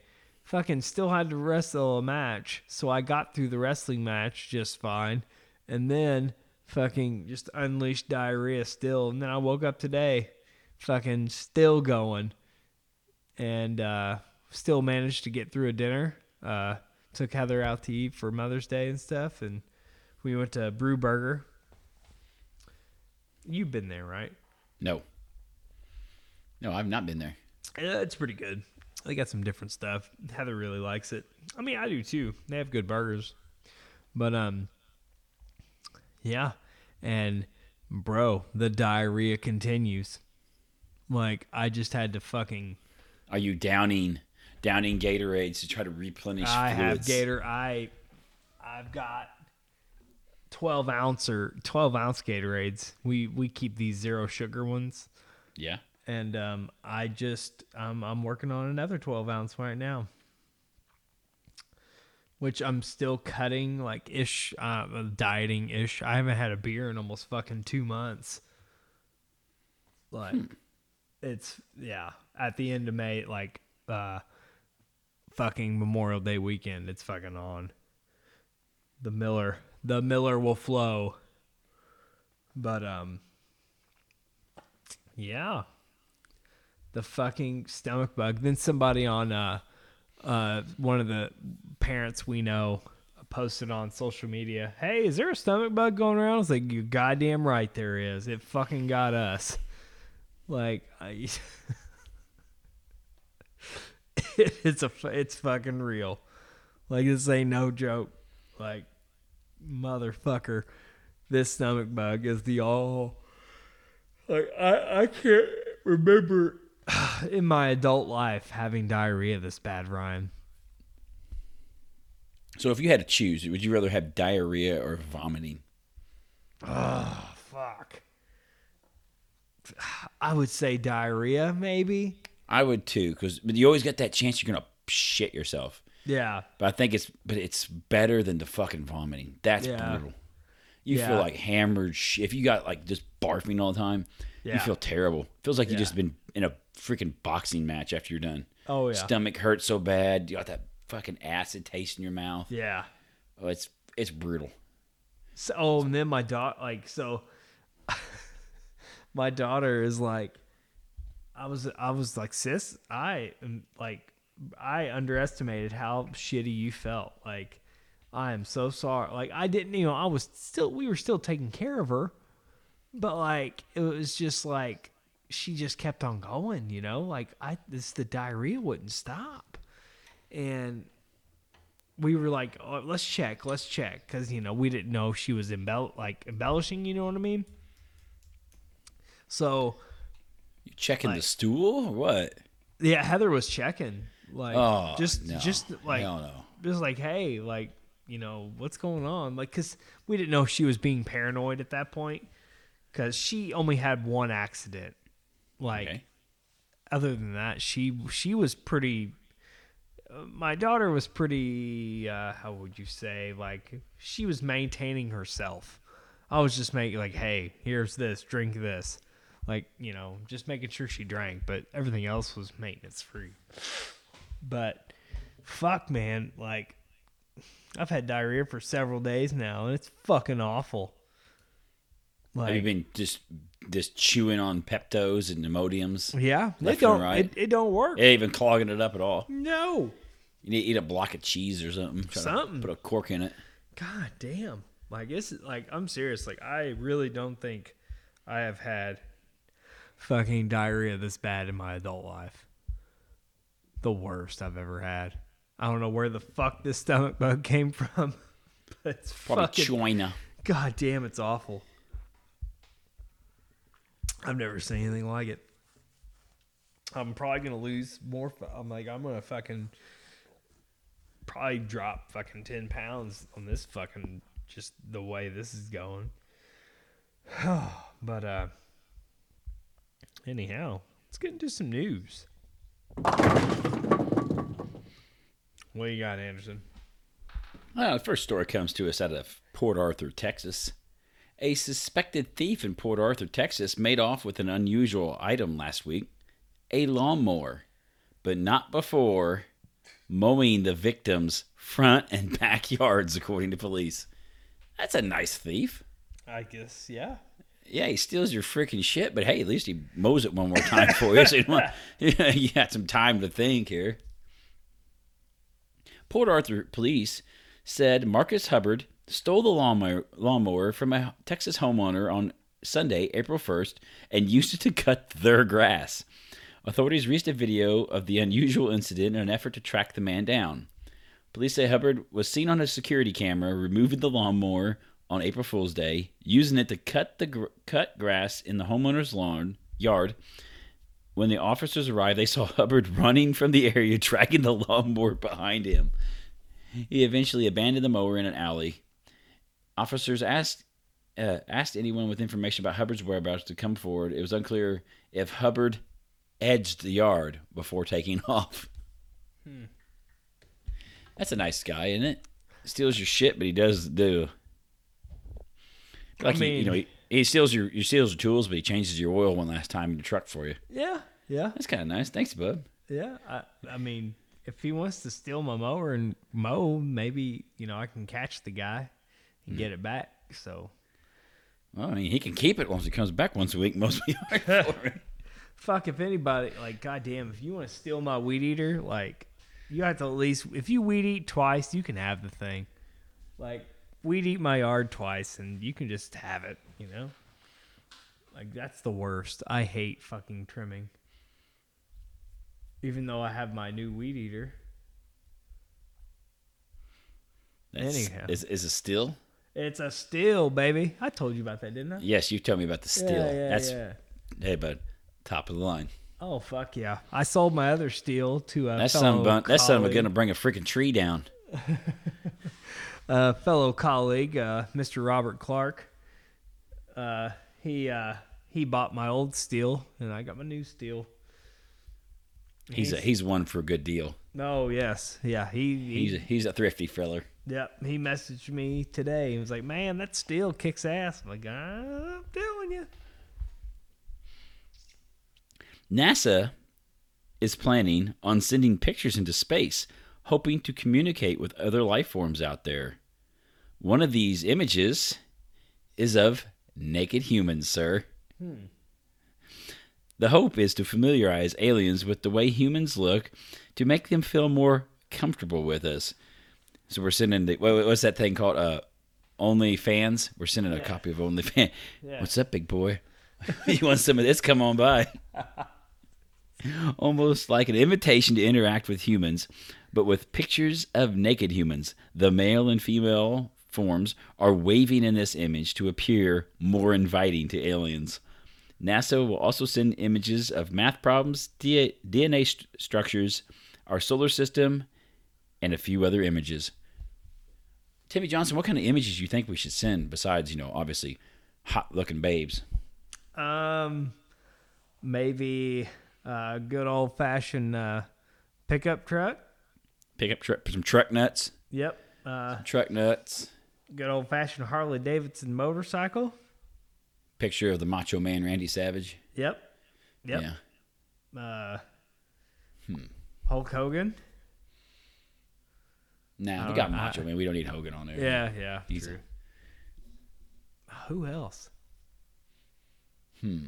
Fucking still had to wrestle a match, so I got through the wrestling match just fine. And then fucking just unleashed diarrhea still. And then I woke up today, fucking still going. And uh, still managed to get through a dinner. Uh, took Heather out to eat for Mother's Day and stuff. And we went to Brew Burger. You've been there, right? No. No, I've not been there. It's pretty good. They got some different stuff. Heather really likes it. I mean, I do too. They have good burgers. But um yeah, and bro, the diarrhea continues. Like I just had to fucking Are you downing downing Gatorades to try to replenish I have fluids? Gator. I I've got twelve ounce or twelve ounce Gatorades. We we keep these zero sugar ones. Yeah. And um, I just um, I'm working on another 12 ounce right now, which I'm still cutting like ish, uh, dieting ish. I haven't had a beer in almost fucking two months. Like, it's yeah. At the end of May, like, uh, fucking Memorial Day weekend, it's fucking on. The Miller, the Miller will flow. But um, yeah the fucking stomach bug. Then somebody on uh, uh, one of the parents we know posted on social media, "Hey, is there a stomach bug going around?" I was like, "You goddamn right there is. It fucking got us." Like, I, it's a it's fucking real. Like this ain't no joke. Like, motherfucker, this stomach bug is the all. Like I I can't remember in my adult life having diarrhea this bad, Ryan. So if you had to choose, would you rather have diarrhea or vomiting? Oh, fuck. I would say diarrhea, maybe. I would too, because you always get that chance you're gonna shit yourself. Yeah. But I think it's but it's better than the fucking vomiting. That's Yeah. brutal. You Yeah. feel like hammered. Sh- if you got like just barfing all the time, you feel terrible. Feels like you Yeah. just been in a freaking boxing match after you're done. Oh yeah. Stomach hurts so bad. You got that fucking acid taste in your mouth. Yeah. Oh, it's it's brutal. So, oh, and then my daughter, like, so my daughter is like, I was, I was like, sis, I am like I underestimated how shitty you felt. Like, I am so sorry. Like, I didn't, you know, I was still, we were still taking care of her, but like, it was just like, she just kept on going, you know? Like, I, this, the diarrhea wouldn't stop. And we were like, oh, let's check, let's check. Cause, you know, we didn't know she was embell- like embellishing, you know what I mean? So, You checking the stool or what? yeah, Heather was checking. Like, Oh, just, no. just like, just like, hey, like, you know, what's going on? Like, cause we didn't know she was being paranoid at that point, cause she only had one accident. Like, Okay. other than that, she she was pretty. Uh, my daughter was pretty. Uh, how would you say? Like, she was maintaining herself. I was just making like, hey, here's this, drink this, like, you know, just making sure she drank, but everything else was maintenance free. But fuck, man, like I've had diarrhea for several days now, and it's fucking awful. Have you been just just chewing on Peptos and Imodiums? yeah, and don't right? it, it don't work. It ain't even clogging it up at all. no, You need to eat a block of cheese or something. Something. Put a cork in it. god damn. Like it's like I'm serious. Like I really don't think I have had fucking diarrhea this bad in my adult life. The worst I've ever had. I don't know where the fuck this stomach bug came from, but it's Probably fucking China. God damn, it's awful. I've never seen anything like it. I'm probably gonna lose more. I'm like, I'm gonna fucking probably drop fucking ten pounds on this fucking just the way this is going. but uh, anyhow, let's get into some news. What you got, Anderson? Well, the first story comes to us out of Port Arthur, Texas. A suspected thief in Port Arthur, Texas, made off with an unusual item last week a lawnmower, but not before mowing the victim's front and backyards, according to police. That's a nice thief. I guess, yeah. Yeah, he steals your freaking shit, but hey, at least he mows it one more time for you. So you, want, you had some time to think here. Port Arthur police said Marcus Hubbard stole the lawnmower, lawnmower from a Texas homeowner on Sunday, April 1st, and used it to cut their grass. Authorities released a video of the unusual incident in an effort to track the man down. Police say Hubbard was seen on a security camera removing the lawnmower on April Fool's Day, using it to cut the gr- cut grass in the homeowner's lawn yard. When the officers arrived, they saw Hubbard running from the area, dragging the lawnmower behind him. He eventually abandoned the mower in an alley. Officers asked uh, asked anyone with information about Hubbard's whereabouts to come forward. It was unclear if Hubbard edged the yard before taking off. That's a nice guy, isn't it? Steals your shit, but he does do. Like he, you know, he, he steals your he steals your tools, but he changes your oil one last time in the truck for you. Yeah, yeah. That's kind of nice. Thanks, bud. Yeah, I, I mean, if he wants to steal my mower and mow, maybe you know I can catch the guy and get it back. So Well, I mean, he can keep it once he comes back once a week. Most people fuck if anybody like goddamn if you want to steal my weed eater, like you have to at least if you weed eat twice, you can have the thing. Like weed eat my yard twice and you can just have it. You know, like that's the worst. I hate fucking trimming. Even though I have my new weed eater. That's- Anyhow. is is it still? It's a Stihl, baby. I told you about that, didn't I? Yes, you told me about the Stihl. Yeah, yeah, That's yeah. hey, bud, top of the line. Oh fuck yeah! I sold my other Stihl to a That fellow son a that son gonna bring a freaking tree down. a fellow colleague, uh, Mr. Robert Clark. Uh, he uh, he bought my old Stihl, and I got my new Stihl. He's a, he's one for a good deal. Oh yes, yeah. He, he He's a, he's a thrifty fella. Yep. He messaged me today. He was like, "Man, that Stihl kicks ass." I'm like, "I'm telling you." NASA is planning on sending pictures into space, hoping to communicate with other life forms out there. One of these images is of naked humans, sir. Hmm. The hope is to familiarize aliens with the way humans look to make them feel more comfortable with us. So we're sending the what, what's that thing called? Uh, OnlyFans. We're sending a copy of OnlyFans. Yeah. What's up, big boy? you want some of this? Come on by. Almost like an invitation to interact with humans, but with pictures of naked humans. The male and female forms are waving in this image to appear more inviting to aliens. NASA will also send images of math problems, DNA st- structures, our solar system, and a few other images. Timmy Johnson, what kind of images do you think we should send besides, you know, obviously hot looking babes? Um, maybe a good old fashioned uh, pickup truck. Pickup truck, some truck nuts. Yep. Uh, Truck nuts. good old fashioned Harley Davidson motorcycle. Picture of the Macho Man Randy Savage. Yep. Yep. Yeah. Uh, Hmm. Hulk Hogan. Nah, we got. Macho Man. We don't need Hogan on there. Yeah, yeah. True. Who else? Hmm.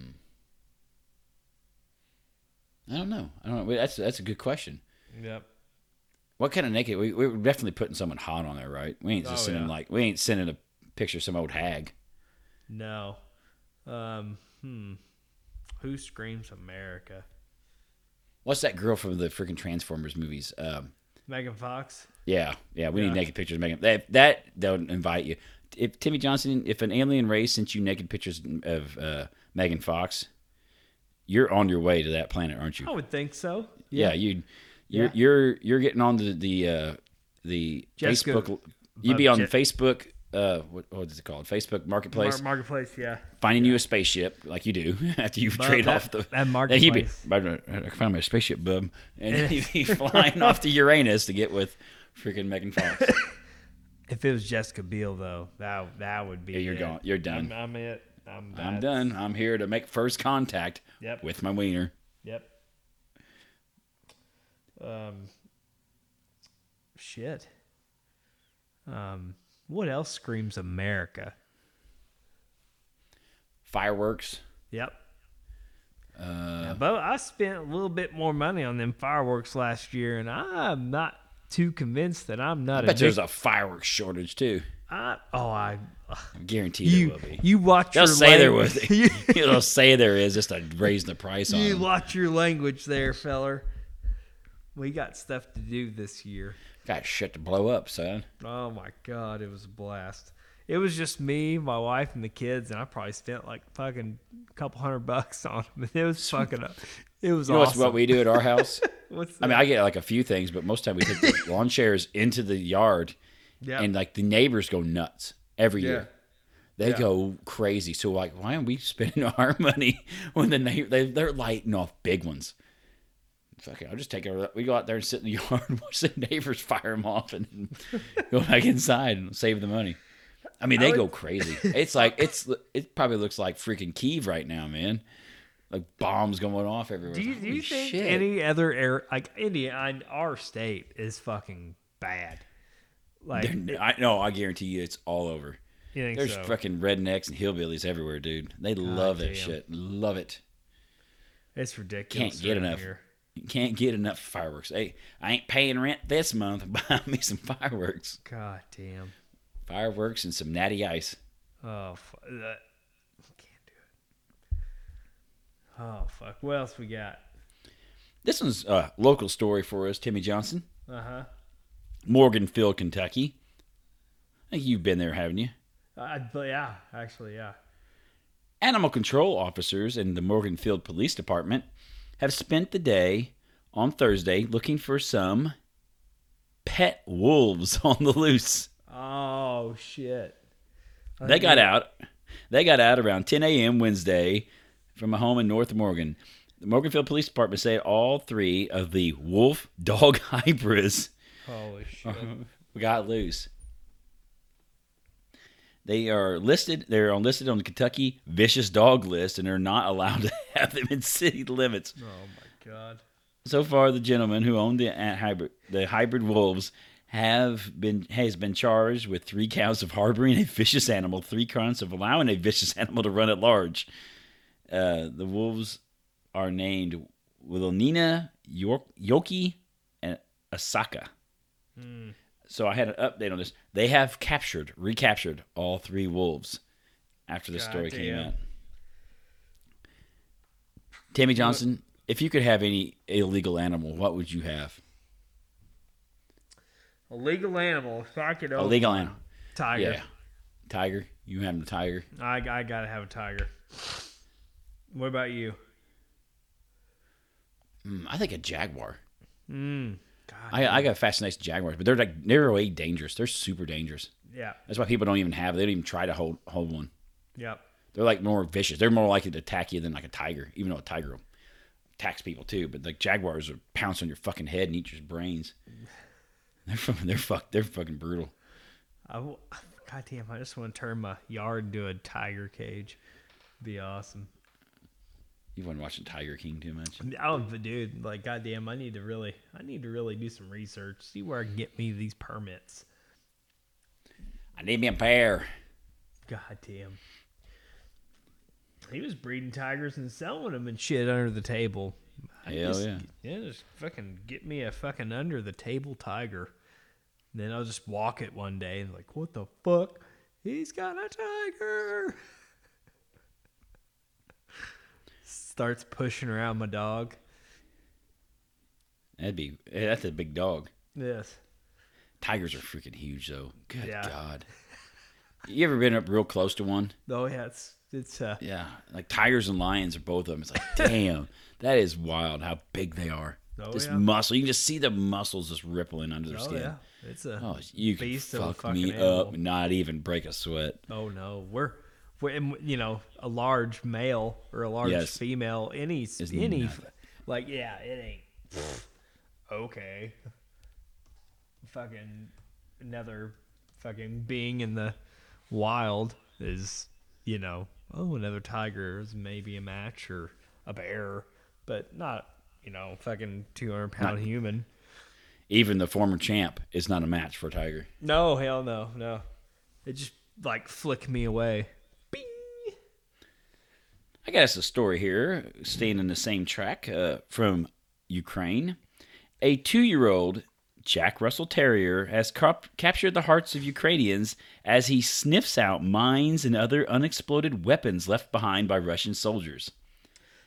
I don't know. I don't know. That's that's a good question. Yep. What kind of naked? We, we're definitely putting someone hot on there, right? We ain't just Oh, sending yeah. like we ain't sending a picture of some old hag. No. Um. Hmm. Who screams America? What's that girl from the freaking Transformers movies? Um, Megan Fox. yeah, yeah. We Yeah. need naked pictures. of Megan. That that don't invite you. If Timmy Johnson, if an alien race sent you naked pictures of uh, Megan Fox, you're on your way to that planet, aren't you? I would think so. yeah, you, you're Yeah. you're you're getting on the the uh, the Jessica- Facebook. You'd be on Je- Facebook. Uh, what, what is it called? Facebook Marketplace. Mar- marketplace. Yeah. finding you a spaceship like you do after you But trade that- off the that Then he'd be, marketplace. I found my spaceship, bub, and he'd be flying off to Uranus to get with freaking Megan Fox. If it was Jessica Biel, though, that that would be. Yeah, you're it. gone. You're done. I'm, I'm it. I'm, I'm done. I'm here to make first contact Yep. with my wiener. Yep. Um. Shit. Um. What else screams America? Fireworks. Yep. Uh, I spent a little bit more money on them fireworks last year, and I'm not too convinced that I'm not I bet there's a fireworks shortage too. I, oh, I I guarantee you there will be. you watch They'll your say there was. They'll say there is just to raise the price on you them. watch your language there, feller. We got stuff to do this year. Got shit to blow up, son. Oh my god, it was a blast. It was just me, my wife, and the kids, and I probably spent like fucking a couple hundred bucks on them. It was fucking. Up. It was You know awesome. what we do at our house? What's I mean, I get like a few things, but most of the time we take the lawn chairs into the yard, yeah, and like the neighbors go nuts every Yeah. year. They Yeah. go crazy. So like, why aren't we spending our money when the neighbor they they're lighting off big ones? Fuck it, I'll just take of. We go out there and sit in the yard and watch the neighbors fire them off and go back inside and save the money. I mean, I they would- go crazy. It's like it's it probably looks like freaking Kiev right now, man. Like bombs going off everywhere. Do you, do you think shit. any other air like India in our state is fucking bad? Like I no, I guarantee you, it's all over. you think There's so? fucking rednecks and hillbillies everywhere, dude. They love that shit. Love it. it's ridiculous. Can't get enough. here. You can't get enough fireworks. Hey, I ain't paying rent this month. Buy me some fireworks. God damn. Fireworks and some natty ice. Oh, fu- that, can't do it. Oh fuck! What else we got? This one's a local story for us, Timmy Johnson. Uh huh. Morganfield, Kentucky. I think you've been there, haven't you? Uh, yeah, actually, yeah. Animal control officers in the Morganfield Police Department have spent the day on Thursday looking for some pet wolves on the loose. Oh shit! They got out. They got out around 10 a.m. Wednesday from a home in North Morgan. The Morganfield Police Department say all three of the wolf dog hybrids Holy shit! got loose. They are listed. They're on listed on the Kentucky vicious dog list, and they're not allowed to have them in city limits. oh my god! So far, the gentleman who owned the uh, hybrid, the hybrid wolves, have been has been charged with three counts of harboring a vicious animal, three counts of allowing a vicious animal to run at large. Uh, the wolves are named Wilhelmina York, Yoki, uh, Osaka. So I had an update on this. They have captured, recaptured all three wolves after the story came out. Tammy Johnson, if you could have any illegal animal, what would you have? A legal animal. If I could A legal animal. Tiger. Yeah. Tiger. You have a tiger. I, I gotta have a tiger. What about you? Mm, I think a jaguar. Mm. God. I, I got a fascination with jaguars, but they're like they're way dangerous. They're super dangerous. yeah. That's why people don't even have. They don't even try to hold hold one. Yep. They're like more vicious. They're more likely to attack you than like a tiger, even though a tiger attacks people too. But like jaguars will pounce on your fucking head and eat your brains. They're fucking, they're fuck, they're fucking brutal. I w- God damn, I just want to turn my yard into a tiger cage. Be awesome. You've been watching Tiger King too much. Oh, dude, like, goddamn, I need to really, I need to really do some research, see where I can get me these permits. I need me a pair. God damn. He was breeding tigers and selling them and shit under the table. I Hell just- yeah. Yeah, just fucking get me a fucking under the table tiger. Then I'll just walk it one day and like, what the fuck? He's got a tiger. Starts pushing around my dog. That'd be that's a big dog. Yes. Tigers are freaking huge though. Good Yeah. God. You ever been up real close to one? Oh yeah, it's it's uh Yeah, like tigers and lions are both of them. It's like, damn, that is wild how big they are. Oh, this yeah. muscle, you can just see the muscles just rippling under their oh skin. yeah. It's a Oh, you can beast of a fuck me animal. up not even break a sweat. Oh no, we're, you know a large male or a large Yes. female. Any Is any nothing. like yeah, it ain't okay. Fucking another fucking being in the wild is you know oh another tiger is maybe a match or a bear, but not you know fucking two hundred pound Not- human. Even the former champ is not a match for a tiger. No hell no no, it just like flick me away. I got us a story here, staying in the same track uh, from Ukraine. A two-year-old Jack Russell Terrier has cap- captured the hearts of Ukrainians as he sniffs out mines and other unexploded weapons left behind by Russian soldiers.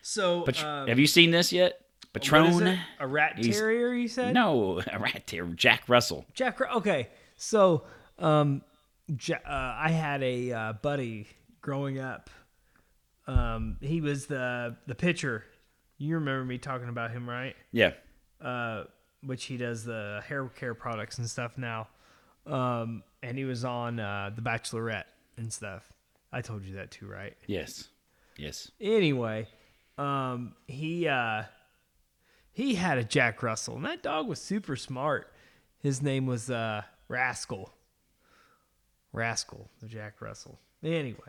So But um, have you seen this yet? Patron? A rat He's- terrier, you said? No, a rat terrier. Jack Russell. Jack. Okay, so um, ja- uh, I had a uh, buddy growing up. Um, he was the the pitcher. You remember me talking about him, right? Yeah. Uh, which he does the hair care products and stuff now. Um, and he was on uh, the Bachelorette and stuff. I told you that too, right? Yes. Yes. anyway, um, he uh, he had a Jack Russell, and that dog was super smart. His name was uh, Rascal. Rascal, the Jack Russell. Anyway,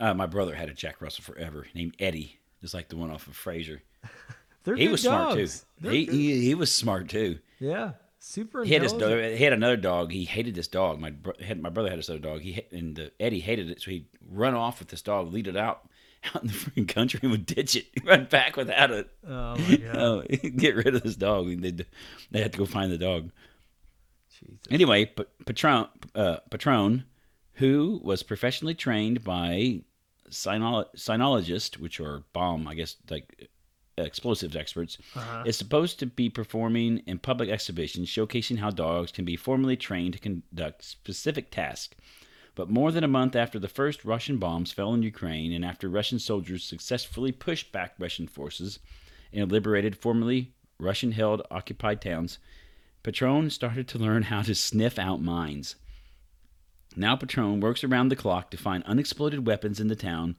Uh, my brother had a Jack Russell forever named Eddie, just like the one off of Frasier. He was smart dogs. too. He, he he was smart too. yeah, super. He had his dog, he had another dog. He hated this dog. My bro- had, my brother had this other dog. He and the, Eddie hated it, so he'd run off with this dog, lead it out out in the freaking country, and would ditch it, run back without it. Oh my god! Oh, get rid of this dog. They they had to go find the dog. Jesus. Anyway, Patron, uh, Patron, who was professionally trained by cynolo- cynologists, which are bomb, I guess, like explosives experts, Uh-huh. is supposed to be performing in public exhibitions showcasing how dogs can be formally trained to conduct specific tasks. But more than a month after the first Russian bombs fell in Ukraine and after Russian soldiers successfully pushed back Russian forces and liberated formerly Russian held occupied towns, Patron started to learn how to sniff out mines. Now Patron works around the clock to find unexploded weapons in the town,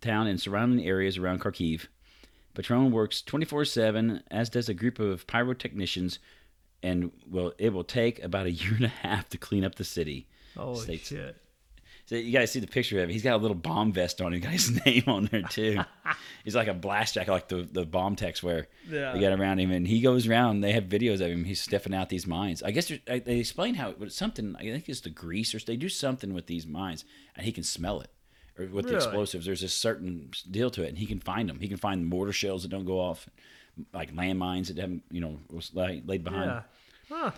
town and surrounding areas around Kharkiv. Patron works 24/7 as does a group of pyrotechnicians and will it will take about a year and a half to clean up the city. Holy States- shit! So you guys see the picture of him. He's got a little bomb vest on. He got his name on there too. He's like a blast jacket, like the the bomb techs wear. Yeah. They got around him, and he goes around. They have videos of him. He's sniffing out these mines. I guess they explain how it was something. I think it's the grease, or they do something with these mines, and he can smell it. Or with the explosives, there's a certain deal to it, and he can find them. He can find mortar shells that don't go off, like landmines that haven't you know was laid, laid behind. Yeah. Huh.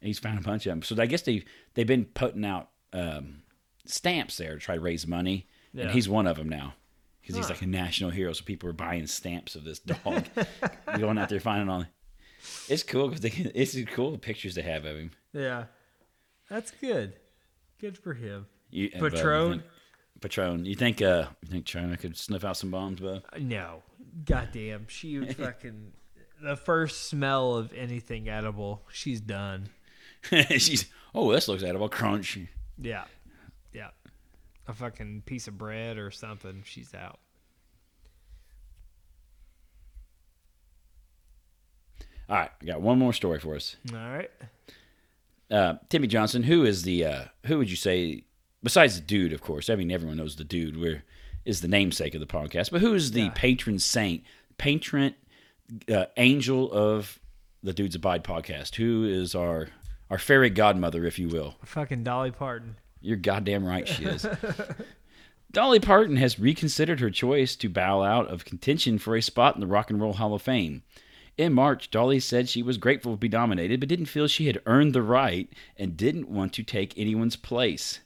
And he's found a bunch of them. So I guess they they've been putting out um, stamps there to try to raise money, Yeah. and he's one of them now because he's like a national hero. So people are buying stamps of this dog, going out there finding all. It's cool because it's cool pictures they have of him. Yeah. That's good. Good for him. You, uh, you Patron? think- Patron. You think uh you think China could sniff out some bombs, Bub? No. Goddamn. She would fucking. The first smell of anything edible, she's done. She's oh this looks edible, crunch. Yeah. Yeah. A fucking piece of bread or something, she's out. All right, I got one more story for us. All right. uh, Timmy Johnson, who is the uh, who would you say besides the dude? Of course, I mean everyone knows the dude. Where is the namesake of the podcast? But who is the Yeah. patron saint, patron uh, angel of the Dudes Abide podcast? Who is our our fairy godmother, if you will? Fucking Dolly Parton. You're goddamn right, she is. Dolly Parton has reconsidered her choice to bow out of contention for a spot in the Rock and Roll Hall of Fame. In March, Dolly said she was grateful to be nominated, but didn't feel she had earned the right and didn't want to take anyone's place.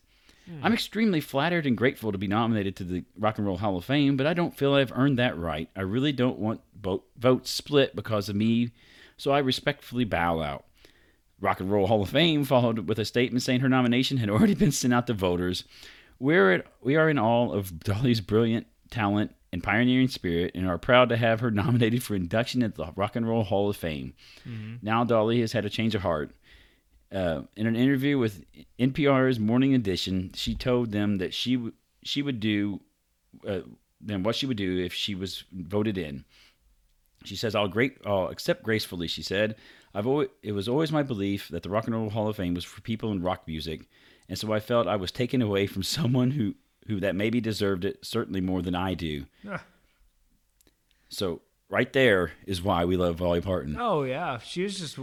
Hmm. I'm extremely flattered and grateful to be nominated to the Rock and Roll Hall of Fame, but I don't feel I've earned that right. I really don't want vote, votes split because of me, so I respectfully bow out. Rock and Roll Hall of Fame followed with a statement saying her nomination had already been sent out to voters. We're at, we are in awe of Dolly's brilliant talent and pioneering spirit and are proud to have her nominated for induction at the Rock and Roll Hall of Fame. Now Dolly has had a change of heart. Uh, in an interview with NPR's Morning Edition, she told them that she w- she would do uh, then what she would do if she was voted in. She says, "I'll great, I'll accept gracefully." She said, "I've always, it was always my belief that the Rock and Roll Hall of Fame was for people in rock music, and so I felt I was taken away from someone who who that maybe deserved it certainly more than I do." Ah. So right there is why we love Dolly Parton. Oh, yeah. She was just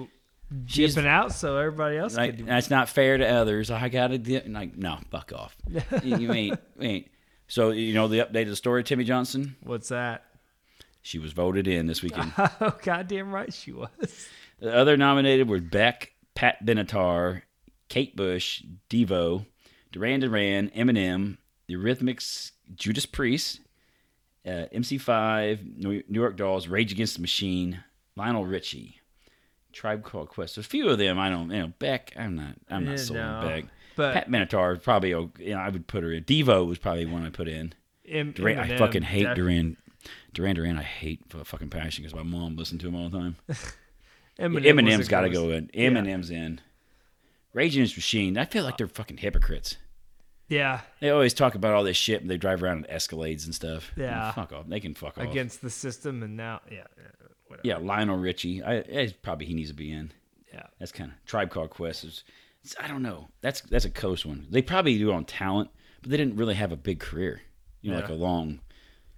She's dipping out so everybody else like could do that's not fair to others. I gotta do like no, fuck off. you, you ain't, ain't. So you know the update of the story, Timmy Johnson. What's that? She was voted in this weekend. Oh, goddamn right she was. The other nominated were Beck, Pat Benatar, Kate Bush, Devo, Duran Duran, Eminem, The Eurythmics, Judas Priest, uh, MC5, New York Dolls, Rage Against the Machine, Lionel Richie, Tribe Called Quest. A few of them I don't, you know, Beck. I'm not, I'm not Yeah, sold on no. Beck. But Pat Benatar probably, you know, I would put her in. Devo was probably one I put in. Em- Duran, I fucking hate def- Duran. Duran Duran, I hate for fucking passion because my mom listened to him all the time. Eminem Eminem's got to go in. Eminem's in. Rage Against the Machine. I feel like they're fucking hypocrites. Yeah, They always talk about all this shit, but they drive around in Escalades and stuff. Yeah. fuck off. They can fuck off. against the system, and now, yeah, yeah, whatever. yeah, Lionel Richie. I, I probably he needs to be in. Yeah. That's kind of Tribe Called Quest. Is, I don't know. That's that's a coast one. They probably do it on talent, but they didn't really have a big career. You know, like a long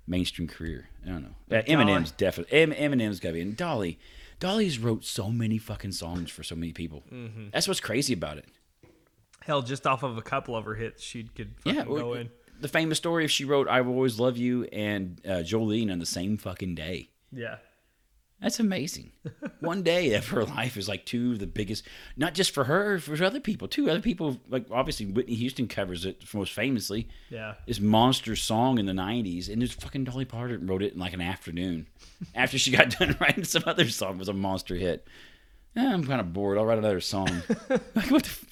mainstream career. I don't know. Uh, Eminem's definitely. Em, Eminem's got to be in. Dolly. Dolly's wrote so many fucking songs for so many people. Mm-hmm. That's what's crazy about it. Hell, just off of a couple of her hits, she could fucking Yeah, go in. the famous story if she wrote "I Will Always Love You" and uh, Jolene on the same fucking day. Yeah, That's amazing. One day of her life is like two of the biggest, not just for her, for other people too. Other people, like obviously Whitney Houston covers it most famously. yeah. This monster song in the '90s, and there's fucking Dolly Parton wrote it in like an afternoon after she got done writing some other song It was a monster hit. Eh, I'm kind of bored. I'll write another song. like what the. F-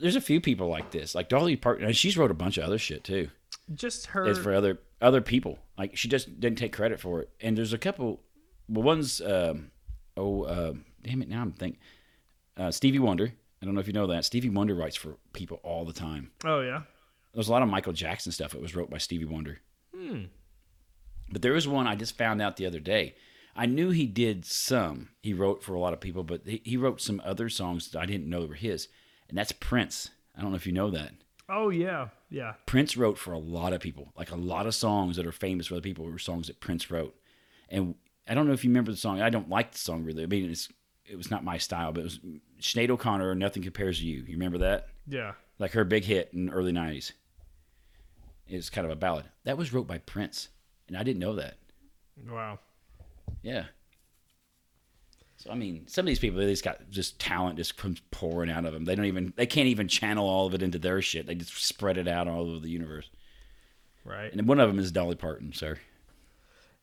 there's a few people like this, like Dolly Parton. And she's wrote a bunch of other shit too. Just her. It's for other other people. Like she just didn't take credit for it. And there's a couple. Well, one's um, oh uh, damn it! Now I'm thinking uh, Stevie Wonder. I don't know if you know that Stevie Wonder writes for people all the time. oh yeah. There's a lot of Michael Jackson stuff that was wrote by Stevie Wonder. Hmm. But there was one I just found out the other day. I knew he did some. He wrote for a lot of people, but he, he wrote some other songs that I didn't know were his, and that's Prince. I don't know if you know that. Oh yeah. Yeah. Prince wrote for a lot of people. Like a lot of songs that are famous for other people were songs that Prince wrote. And I don't know if you remember the song. I don't like the song really. I mean, it's it was not my style, but it was Sinead O'Connor. Nothing compares to you. You remember that? Yeah. Like her big hit in early '90s. It's kind of a ballad that was wrote by Prince, and I didn't know that. Wow. Yeah, So I mean, some of these people they just got just talent just comes pouring out of them. They don't even they can't even channel all of it into their shit. They just spread it out all over the universe. Right. And one of them is Dolly Parton, sir.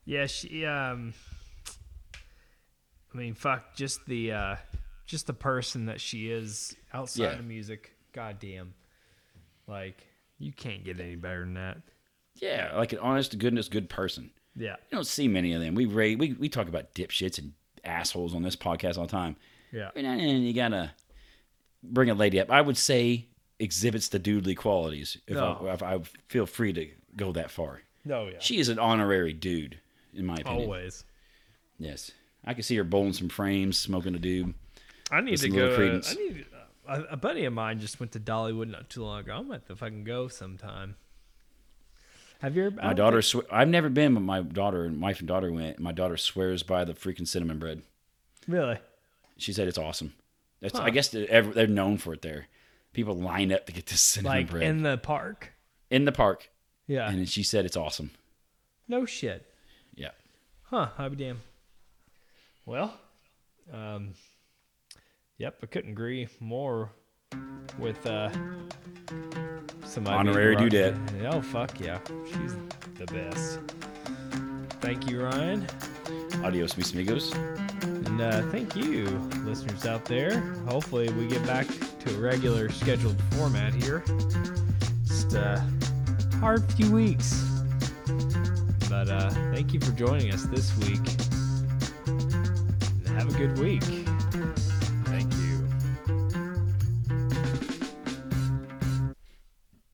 Yeah, she um I mean, fuck, just the uh just the person that she is outside Yeah. of music. Goddamn. Like, you can't get any better than that. Yeah, like an honest to goodness good person. Yeah. You don't see many of them. We rate, we we talk about dipshits and assholes on this podcast all the time. Yeah. And you gotta bring a lady up. I would say exhibits the dudely qualities. If, No. I, if I feel free to go that far, No, yeah. she is an honorary dude, in my opinion. Always. Yes, I can see her bowling some frames, smoking a doob. I need to go. Uh, I need. Uh, a, buddy of mine just went to Dollywood not too long ago. I'm gonna fucking go sometime. Have you? Ever, I My daughter, sw- I've never been, but my daughter and wife and daughter went. My daughter swears by the freaking cinnamon bread. really. She said it's awesome. That's, Huh. I guess they're, they're known for it there. People line up to get this cinnamon Like bread in the park. in the park, Yeah. and she said it's awesome. no shit. Huh, I'll be damn. Well, um, yep, I couldn't agree more with uh, somebody. Honorary dudette. Oh fuck yeah, she's the best. Thank you, Ryan, Adios, mis amigos. and uh, thank you, listeners out there. Hopefully, we get back to a regular scheduled format here. Just a hard few weeks, but uh, thank you for joining us this week. And have a good week.